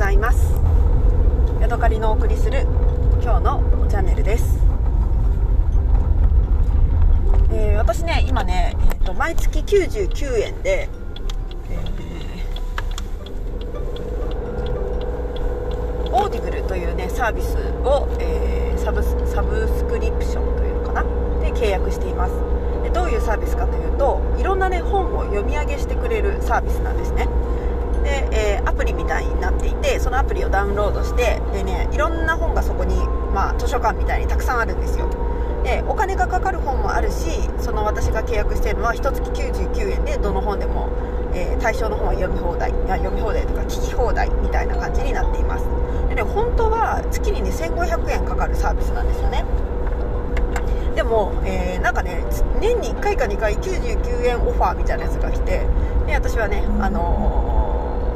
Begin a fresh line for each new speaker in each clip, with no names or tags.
ざいます。ヤドカリのお送りする今日のチャンネルです、えー、私ね今ね、えーと、毎月99円で、えー、 Audible というねサービスを、えー、サブサブスクリプションというのかな？で契約しています。でどういうサービスかというといろんなね本を読み上げしてくれるサービスなんですね。で、えー、アプリみたいになっていてそのアプリをダウンロードしてでねいろんな本がそこに、まあ、図書館みたいにたくさんあるんですよ。でお金がかかる本もあるしその私が契約してるのは1月99円でどの本でも、えー、対象の本は読み放題や読み放題とか聞き放題みたいな感じになっています。でね本当は月にね1500円かかるサービスなんですよね。でも、えー、なんかね年に1回か2回99円オファーみたいなやつが来てで私はね、あのー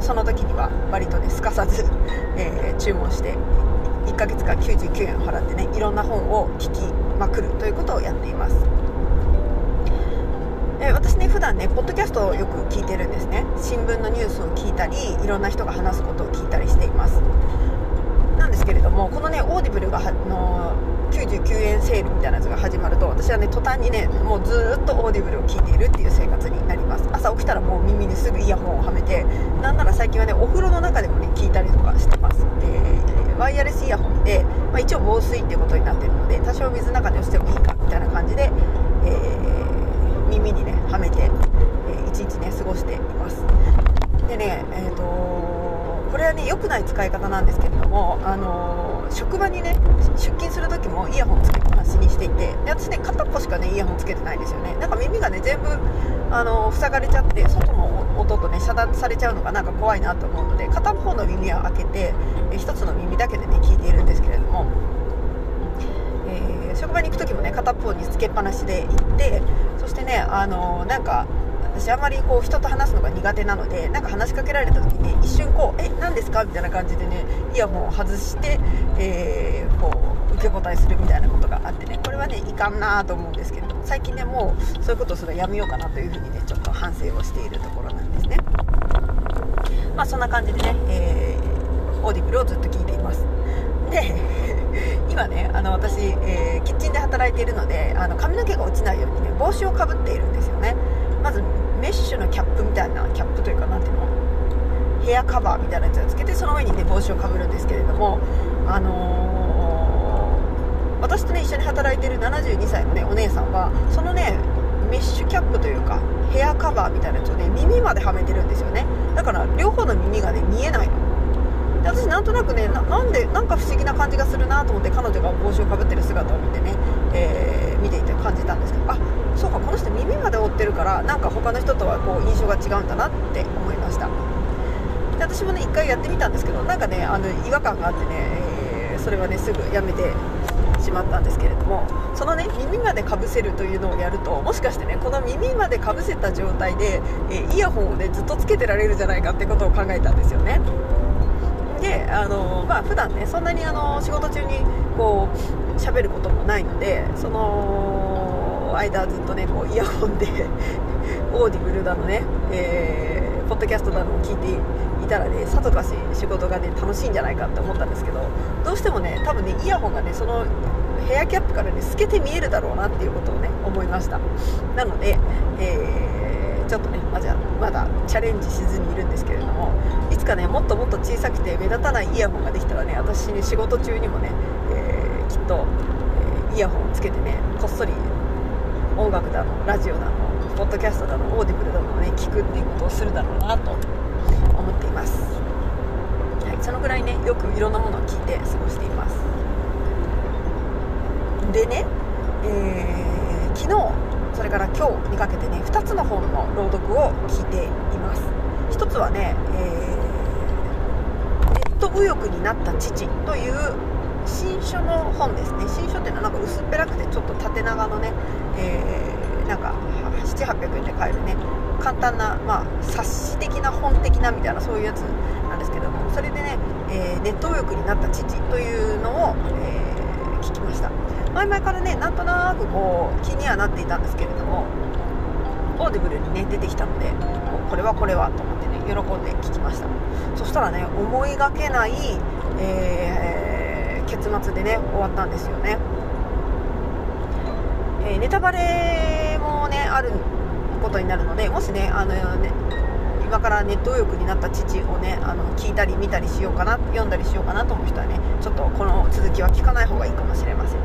その時には割とねすかさず、えー、注文して1ヶ月間99円を払ってねいろんな本を聞きまくるということをやっています。え私ね普段ねポッドキャストをよく聞いてるんですね。新聞のニュースを聞いたりいろんな人が話すことを聞いたりしています。なんですけれどもこのねオーディブルがの99円セールみたいなやつが始まると私はね途端にねもうずっとオーディブルを聞いているっていう生活になります。朝起きたらもう耳にすぐイヤホンをはめてなんなら最近はねお風呂の中でもね聞いたりとかしてます、え、ワイヤレスイヤホンで、まあ、一応防水っていうことになってるので多少水の中で押してもいいかみたいな感じで、えー、耳にねはめて、えー、一日ね過ごしています。でねえっ、ー、とこれはね良くない使い方なんですけれどもあの職場にね出勤する時もイヤホンつけっぱなしにしていてで私ね片っぽしかねイヤホンつけてないんですよね。なんか耳がね全部あの塞がれちゃって外の音とね遮断されちゃうのがなんか怖いなと思うので片方の耳は開けてえ1つの耳だけでね聞いているんですけれども、えー、職場に行く時もね片っぽにつけっぱなしで行ってそしてねあのなんか私あんまりこう人と話すのが苦手なのでなんか話しかけられた時に一瞬こう「え何ですか?」みたいな感じでねイヤホンを外して、えー、こう受け答えするみたいなことがあってねこれはねいかんなと思うんですけれども最近ねもうそういうことをするのやめようかなというふうにねちょっと反省をしているところなんですね。まあそんな感じでね、えー、オーディブルをずっと聞いています。で 今ねあの私、えー、キッチンで働いているのであの髪の毛が落ちないようにね帽子をかぶっているんですよねまずメッシュのキャップみたいなキャップというか何ていうの？ヘアカバーみたいなやつをつけてその上にね帽子をかぶるんですけれどもあのー、私とね一緒に働いてる72歳のねお姉さんはそのねメッシュキャップというかヘアカバーみたいなやつをね耳まではめてるんですよね。だから両方の耳がね見えないの。で私なんとなくねなんでなんか不思議な感じがするなと思って彼女が帽子をかぶってる姿を見てね、えー、見ていて感じたんですけどあそうかこの人耳まで覆ってるからなんか他の人とはこう印象が違うんだなって思いました。で私もね1回やってみたんですけどなんかねあの違和感があってね、えー、それはねすぐやめてしまったんですけれどもそのね耳までかぶせるというのをやるともしかしてねこの耳までかぶせた状態で、えー、イヤホンをねずっとつけてられるじゃないかってことを考えたんですよね。であのまあ普段ねそんなにあの仕事中にこう喋ることもないのでその間ずっとねこうイヤホンで オーディブルだのね、えー、ポッドキャストだのを聞いていたらねさぞかし仕事がね楽しいんじゃないかって思ったんですけどどうしてもね多分ねイヤホンがねそのヘアキャップからね透けて見えるだろうなっていうことをね思いました。なので、えー、ちょっとねまだまだチャレンジしずにいるんですけどねもっともっと小さくて目立たないイヤホンができたらね私に仕事中にもね、えー、きっと、えイヤホンをつけてねこっそり音楽だのラジオだのポッドキャストだのオーディブルだのをね聞くっていうことをするだろうなと思っています、はい、そのぐらいねよくいろんなものを聞いて過ごしています。でね、えー、昨日それから今日にかけてね2つの本の朗読を聞いています。1つはね、えー、右翼になった父という新書の本ですね。新書っていうのはなんか薄っぺらくてちょっと縦長のね、えー、なんか7800円で買えるね簡単な、まあ、冊子的な本的なみたいなそういうやつなんですけどもそれでね、えー、ネット右翼になった父というのを、えー、聞きました。前々からねなんとなくこう気にはなっていたんですけれどもオーディブルにね出てきたのでこれはこれはと思って。喜んで聞きました。そしたらね思いがけない、えー、結末でね終わったんですよね、えー、ネタバレもねあることになるのでもしねあのね今からネット右翼になった父をねあの聞いたり見たりしようかな読んだりしようかなと思う人はねちょっとこの続きは聞かない方がいいかもしれません。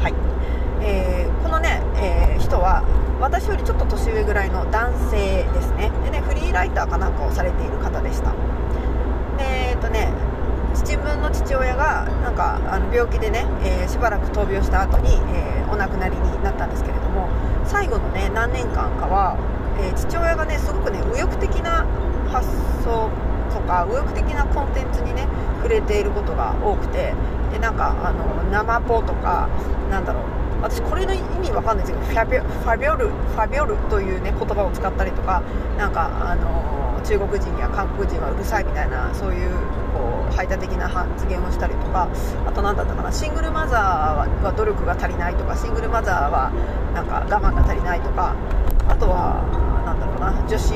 はい、えー、このね、えー、人は私よりちょっと年上ぐらいの男性ですね。でねフリーライターかなんかをされている方でした。でえっとね父分の父親がなんかあの病気でね、えー、しばらく闘病した後に、えー、お亡くなりになったんですけれども最後のね何年間かはえー、父親がねすごくね右翼的な発想とか右翼的なコンテンツにね触れていることが多くてでなんかあの生ポとかなんだろう私これの意味わかんないですけどファビョファビョルファビョルというね言葉を使ったりとかなんかあの中国人や韓国人はうるさいみたいなそういうこう排他的な発言をしたりとかあと何だったかなシングルマザーは努力が足りないとかシングルマザーはなんか我慢が足りないとかあとはなんだろうな女子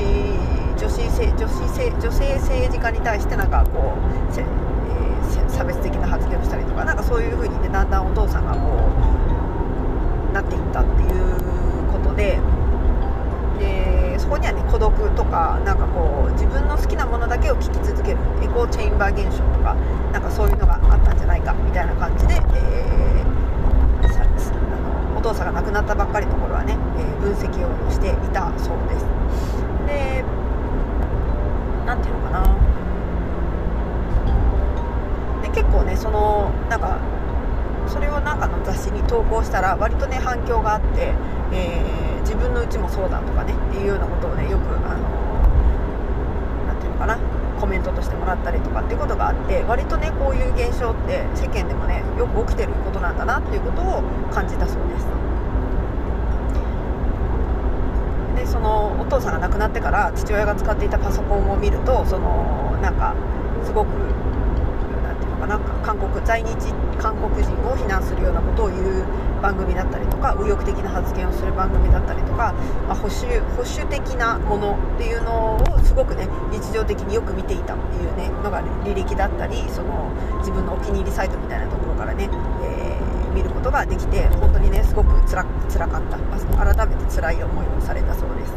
女子女子女性政治家に対してなんかこう、差別的な発言をしたりとかなんかそういう風にねだんだんお父さんがこうなっていったっていうことででそこにはね孤独とかなんかこう自分の好きなものだけを聴き続けるエコーチェインバー現象とかなんかそういうのがあったんじゃないかみたいな感じで、えーお父さんが亡くなったばっかりの頃はね、えー、分析をしていたそうですで何ていうのかなで結構ねそのなんかそれをなんかの雑誌に投稿したら割とね反響があって、えー、自分のうちもそうだとかねっていうようなことをねよくあの何ていうのかなコメントとしてもらったりとかっていうことがあって割とねこういう現象って世間でもねよく起きてることなんだなっていうことを感じたそうです。でそのお父さんが亡くなってから父親が使っていたパソコンを見るとそのなんかすごくかな韓国在日韓国人を非難するようなことを言う番組だったりとか右翼的な発言をする番組だったりとか、まあ、保守保守的なものっていうのをすごくね日常的によく見ていたっていうねのが履歴だったりその自分のお気に入りサイトみたいなところからね、えー、見ることができて本当にねすごくつら辛かった。改めて辛い思いをされたそうです。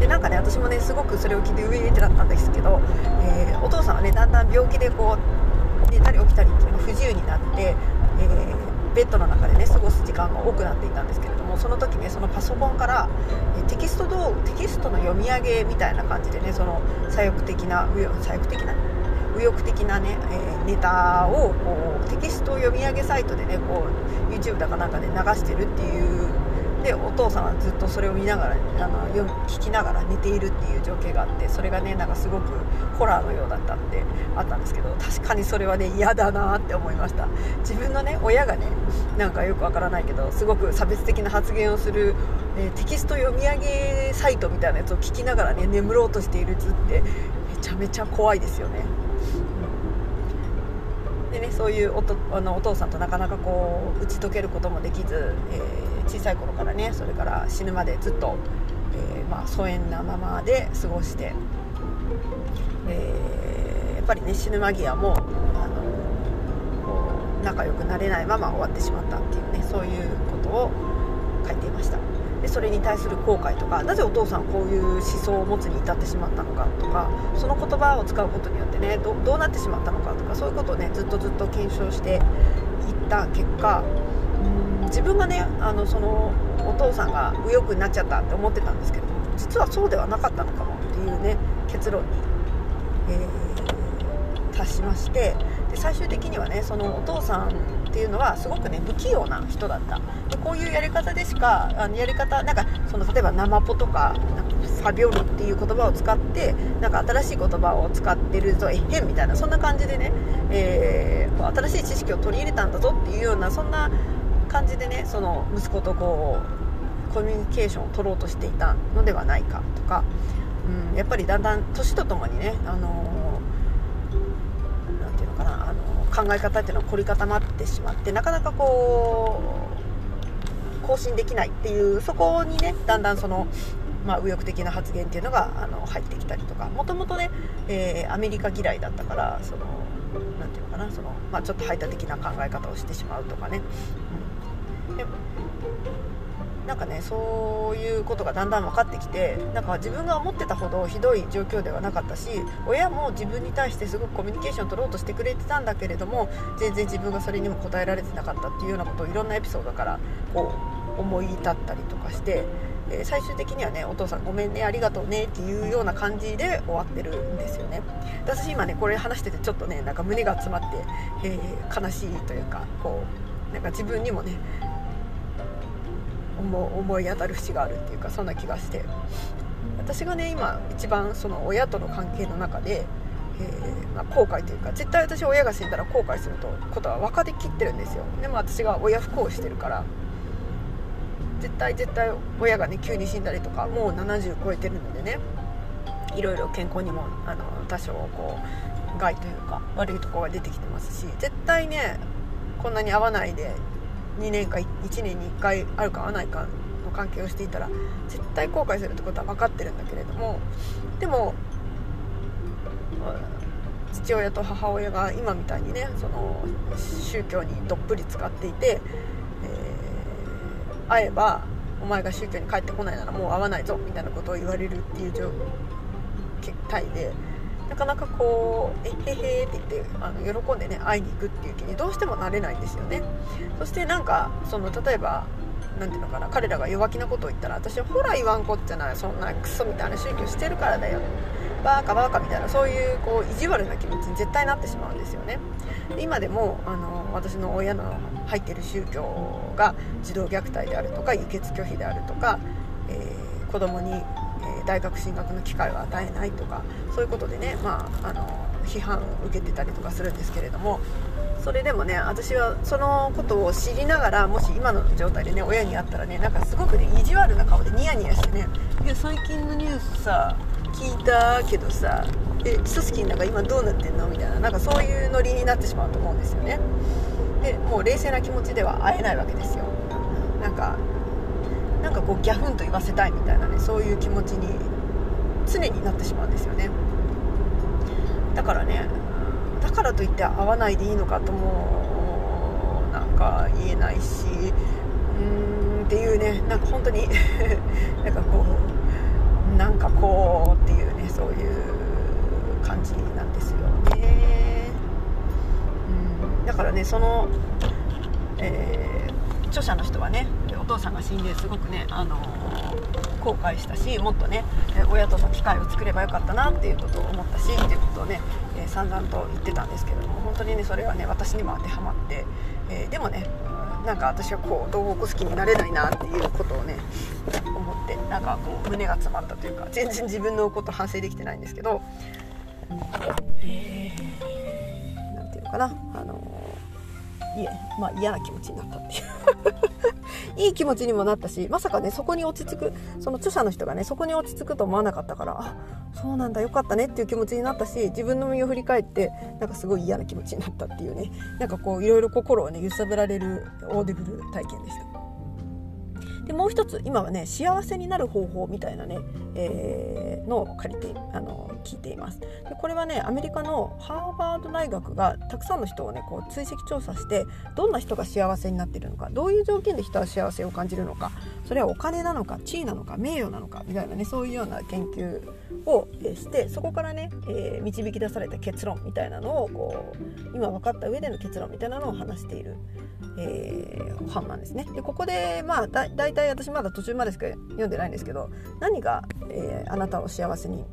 でなんかね私もねすごくそれを聞いて上にってなったんですけど、えー、お父さんはねだんだん病気でこう寝たり起きたりっていうのが不自由になって、えーベッドの中でね過ごす時間が多くなっていたんですけれどもその時ねそのパソコンからテキスト道テキストの読み上げみたいな感じでねその左翼的な左翼的な右翼的なね、えー、ネタをこうテキスト読み上げサイトでねこう YouTube だかなんかで流してるっていうでお父さんはずっとそれを見ながらあの聞きながら寝ているっていう情景があってそれがねなんかすごくホラーのようだったってあったんですけど確かにそれはね嫌だなって思いました。自分のね親がねなんかよくわからないけどすごく差別的な発言をする、えー、テキスト読み上げサイトみたいなやつを聞きながらね眠ろうとしている図ってめちゃめちゃ怖いですよね。でねそういうおとあのお父さんとなかなかこう打ち解けることもできず、えー、小さい頃からねそれから死ぬまでずっと、えー、まあ、疎遠なままで過ごして、えー、やっぱりね死ぬ間際もあのこう仲良くなれないまま終わってしまったっていうねそういうことを書いていました。でそれに対する後悔とかなぜお父さんこういう思想を持つに至ってしまったのかとかその言葉を使うことによってねどうなってしまったのかとかそういうことをねずっとずっと検証していった結果自分がねあのそのお父さんが右翼になっちゃったって思ってたんですけど実はそうではなかったのかもっていうね結論に、えー、達しましてで最終的にはねそのお父さんっていうのはすごくね不器用な人だった。でこういうやり方でしかあのやり方なんかその例えば生ポとかなんかファビオルっていう言葉を使ってなんか新しい言葉を使ってるぞえへんみたいなそんな感じでね、えー、新しい知識を取り入れたんだぞっていうようなそんな感じでねその息子とこうコミュニケーションを取ろうとしていたのではないかとか、うん、やっぱりだんだん年とともにね、あの何て言うのかな？あの考え方っていうのは凝り固まってしまってなかなかこう更新できないっていうそこにねだんだんそのまあ、右翼的な発言っていうのがあの入ってきたりとかもともとね、えー、アメリカ嫌いだったからそのなんていうのかなその、まあ、ちょっと排他的な考え方をしてしまうとかね、うん、でなんかねそういうことがだんだん分かってきてなんか自分が思ってたほどひどい状況ではなかったし親も自分に対してすごくコミュニケーションを取ろうとしてくれてたんだけれども全然自分がそれにも応えられてなかったっていうようなことをいろんなエピソードからこう思い立ったりとかして。え最終的にはねお父さんごめんねありがとうねっていうような感じで終わってるんですよね私今ねこれ話しててちょっとねなんか胸が詰まって、えー、悲しいというかこうなんか自分にもね思い当たる節があるっていうかそんな気がして。私がね今一番その親との関係の中で、えー、まあ、後悔というか絶対私親が死んだら後悔するとことは分かりきってるんですよ。でも私が親不幸してるから絶対絶対親がね急に死んだりとかもう70超えてるのでねいろいろ健康にもあの多少こう害というか悪いところが出てきてますし絶対ねこんなに会わないで2年か1年に1回あるか合わないかの関係をしていたら絶対後悔するってことは分かってるんだけれどもでも父親と母親が今みたいにねその宗教にどっぷり使っていて、えー、会えばお前が宗教に帰ってこないならもう会わないぞみたいなことを言われるっていう状態でなかなかこう「えへへ」って言ってあの喜んでね会いに行くっていう気にどうしてもなれないんですよね。そしてなんかその例えば何ていうのかな彼らが弱気なことを言ったら私はほら言わんこっちゃないそんなクソみたいな宗教してるからだよ。バーカバーカみたいなそういうこう意地悪な気持ちに絶対なってしまうんですよね。今でもあの私の親の入ってる宗教が児童虐待であるとか輸血拒否であるとか、えー、子供にえ大学進学の機会を与えないとかそういうことでね、まあ、あの批判を受けてたりとかするんですけれどもそれでもね私はそのことを知りながらもし今の状態でね親に会ったらねなんかすごくね意地悪な顔でニヤニヤしてね「いや最近のニュースさ聞いたけどさえ基礎資金なんか今どうなってんの?」みたいななんかそういうノリになってしまうと思うんですよねでもう冷静な気持ちでは会えないわけですよなんかなんかこうギャフンと言わせたいみたいなねそういう気持ちに常になってしまうんですよね。だからねだからといって会わないでいいのかともなんか言えないしうーんっていうねなんか本当に なんかこうなんかこうっていうねそういう感じなんですよね。うん。だからねその、えー、著者の人はね父さんが死んですごくね、あのー、後悔したしもっとね親との機会を作ればよかったなっていうことを思ったしっていうことをね、えー、散々と言ってたんですけども本当にねそれはね私にも当てはまって、えー、でもねなんか私はこう道北好きになれないなっていうことをね思ってなんかこう胸が詰まったというか全然自分のこと反省できてないんですけどえー、ていうのかなあのいえまあ嫌な気持ちになったっていう。いい気持ちにもなったしまさかねそこに落ち着くその著者の人がねそこに落ち着くと思わなかったからあそうなんだよかったねっていう気持ちになったし自分の身を振り返ってなんかすごい嫌な気持ちになったっていうねなんかこういろいろ心をね揺さぶられるオーディブル体験でした。でもう一つ今はね幸せになる方法みたいなね、えー、のを借りてあの聞いています。でこれはねアメリカのハーバード大学がたくさんの人をねこう追跡調査してどんな人が幸せになっているのかどういう条件で人は幸せを感じるのかそれはお金なのか地位なのか名誉なのかみたいなねそういうような研究をしてそこからね、えー、導き出された結論みたいなのをこう今分かった上での結論みたいなのを話している、えー、本なんですね。でここでまあだ大体私まだ途中までしか読んでないんですけど何が、えー、あなたを幸せに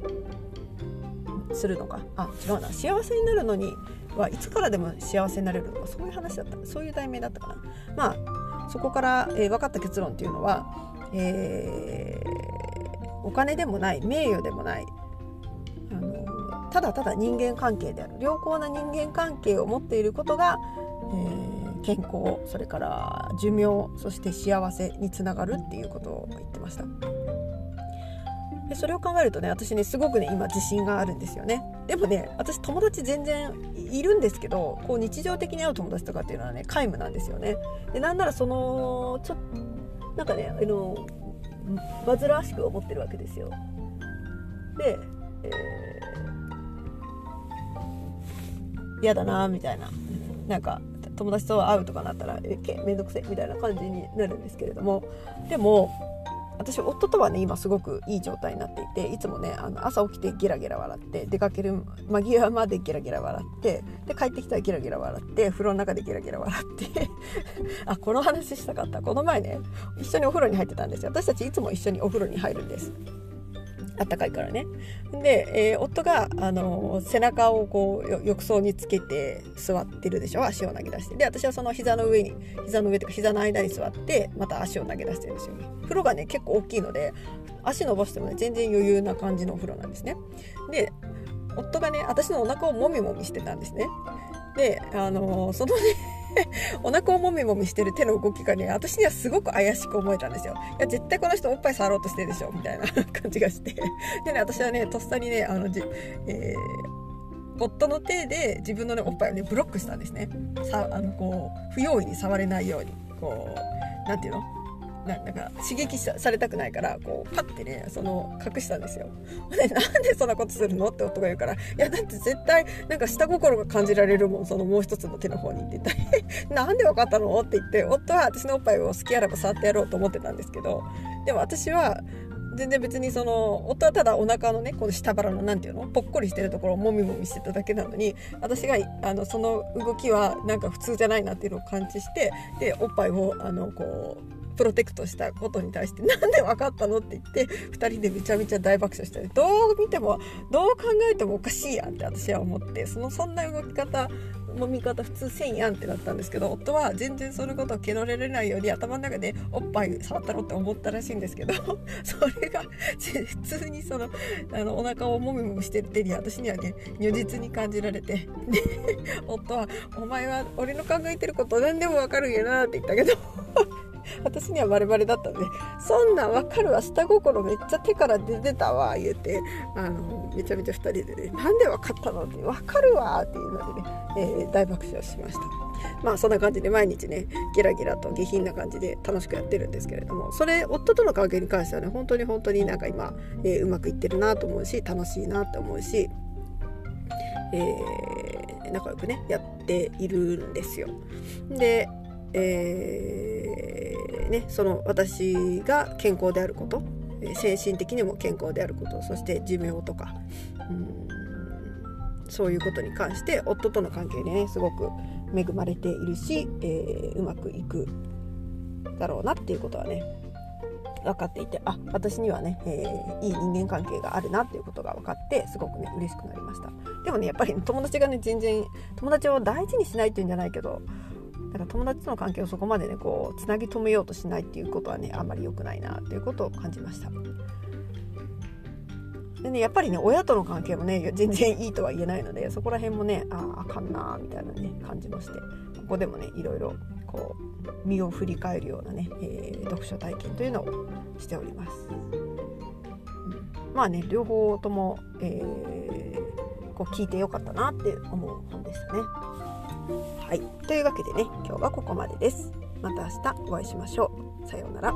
するのかあ違うな幸せになるのにはいつからでも幸せになれるのかそういう話だったそういう題名だったかな。まあそこから、えー、分かった結論っていうのは、えー、お金でもない名誉でもない。あのただただ人間関係である。良好な人間関係を持っていることが、えー、健康それから寿命そして幸せにつながるっていうことを言ってました。でそれを考えるとね私ねすごくね今自信があるんですよね。でもね私友達全然いるんですけどこう日常的に会う友達とかっていうのはね皆無なんですよね。でなんならそのちょなんかねあの煩わしく思ってるわけですよ。で、えー、嫌だなみたいななんか友達と会うとかなったらえけめんどくせえみたいな感じになるんですけれどもでも私夫とはね今すごくいい状態になっていていつもねあの朝起きてゲラゲラ笑って出かける間際までゲラゲラ笑ってで帰ってきたらゲラゲラ笑って風呂の中でゲラゲラ笑って あこの話したかった。この前ね一緒にお風呂に入ってたんですよ。私たちいつも一緒にお風呂に入るんです。あったかいからね。で、えー、夫が、あの背中をこう浴槽につけて座ってるでしょ。足を投げ出して。で私はその膝の上に膝の上というか膝の間に座ってまた足を投げ出してるんですよ風呂がね結構大きいので足伸ばしてもね全然余裕な感じのお風呂なんですね。で夫がね私のお腹をもみもみしてたんですね。であのそのね お腹をもみもみしてる手の動きがね私にはすごく怪しく思えたんですよ。いや絶対この人おっぱい触ろうとしてるでしょみたいな感じがして。でね私はねとっさにねあのじ、えー、夫の手で自分の、ね、おっぱいをねブロックしたんですね。さあのこう不用意に触れないようにこう何て言うの？ななんか刺激されたくないからこうパッてねその隠したんですよ。でなんでそんなことするのって夫が言うから「いやだって絶対なんか下心が感じられるもんそのもう一つの手の方に」って言ったら「なんで分かったの?」って言って 夫は私のおっぱいを好きあらば触ってやろうと思ってたんですけどでも私は全然別にその夫はただお腹のねこの下腹の何ていうのぽっこりしてるところをもみもみしてただけなのに私があのその動きはなんか普通じゃないなっていうのを感知してでおっぱいをあのこうプロテクトしたことに対してなんで分かったのって言って2人でめちゃめちゃ大爆笑した。どう見てもどう考えてもおかしいやんって私は思って。そのそんな動き方もみ方普通せんやんってなったんですけど夫は全然そのことをけろれないように頭の中でおっぱい触ったろって思ったらしいんですけど それが普通にそのあのお腹をもみもみしてる手に私にはね如実に感じられて。で夫は「お前は俺の考えてること何でもわかるんやな」って言ったけど。私にはバレバレだったんで「そんなん分かるわ。下心めっちゃ手から出てたわ」言うて。あのめちゃめちゃ2人でね「なんで分かったの?」って「分かるわ」っていうのでね、えー、大爆笑しました。まあそんな感じで毎日ねギラギラと下品な感じで楽しくやってるんですけれども。それ夫との関係に関してはね本当に本当になんか今、えー、うまくいってるなと思うし楽しいなと思うしえー、仲良くねやっているんですよ。でえー、ね、その私が健康であること精神的にも健康であることそして寿命とかうんそういうことに関して夫との関係でねすごく恵まれているし、えー、うまくいくだろうなっていうことはね分かっていてあ私にはね、えー、いい人間関係があるなっていうことが分かってすごくね嬉しくなりました。でもねやっぱり友達がね全然友達を大事にしないっていうんじゃないけどだか友達との関係をそこまでねこうつなぎ止めようとしないっていうことはねあんまり良くないなっていうことを感じました。でねやっぱりね親との関係もね全然いいとは言えないのでそこら辺もねあああかんなみたいなね感じもしてここでもねいろいろこう身を振り返るようなね、えー、読書体験というのをしております、うん、まあね両方とも、えー、こう聞いてよかったなって思う本でしたね。はい、というわけでね今日はここまでです。また明日お会いしましょう。さようなら。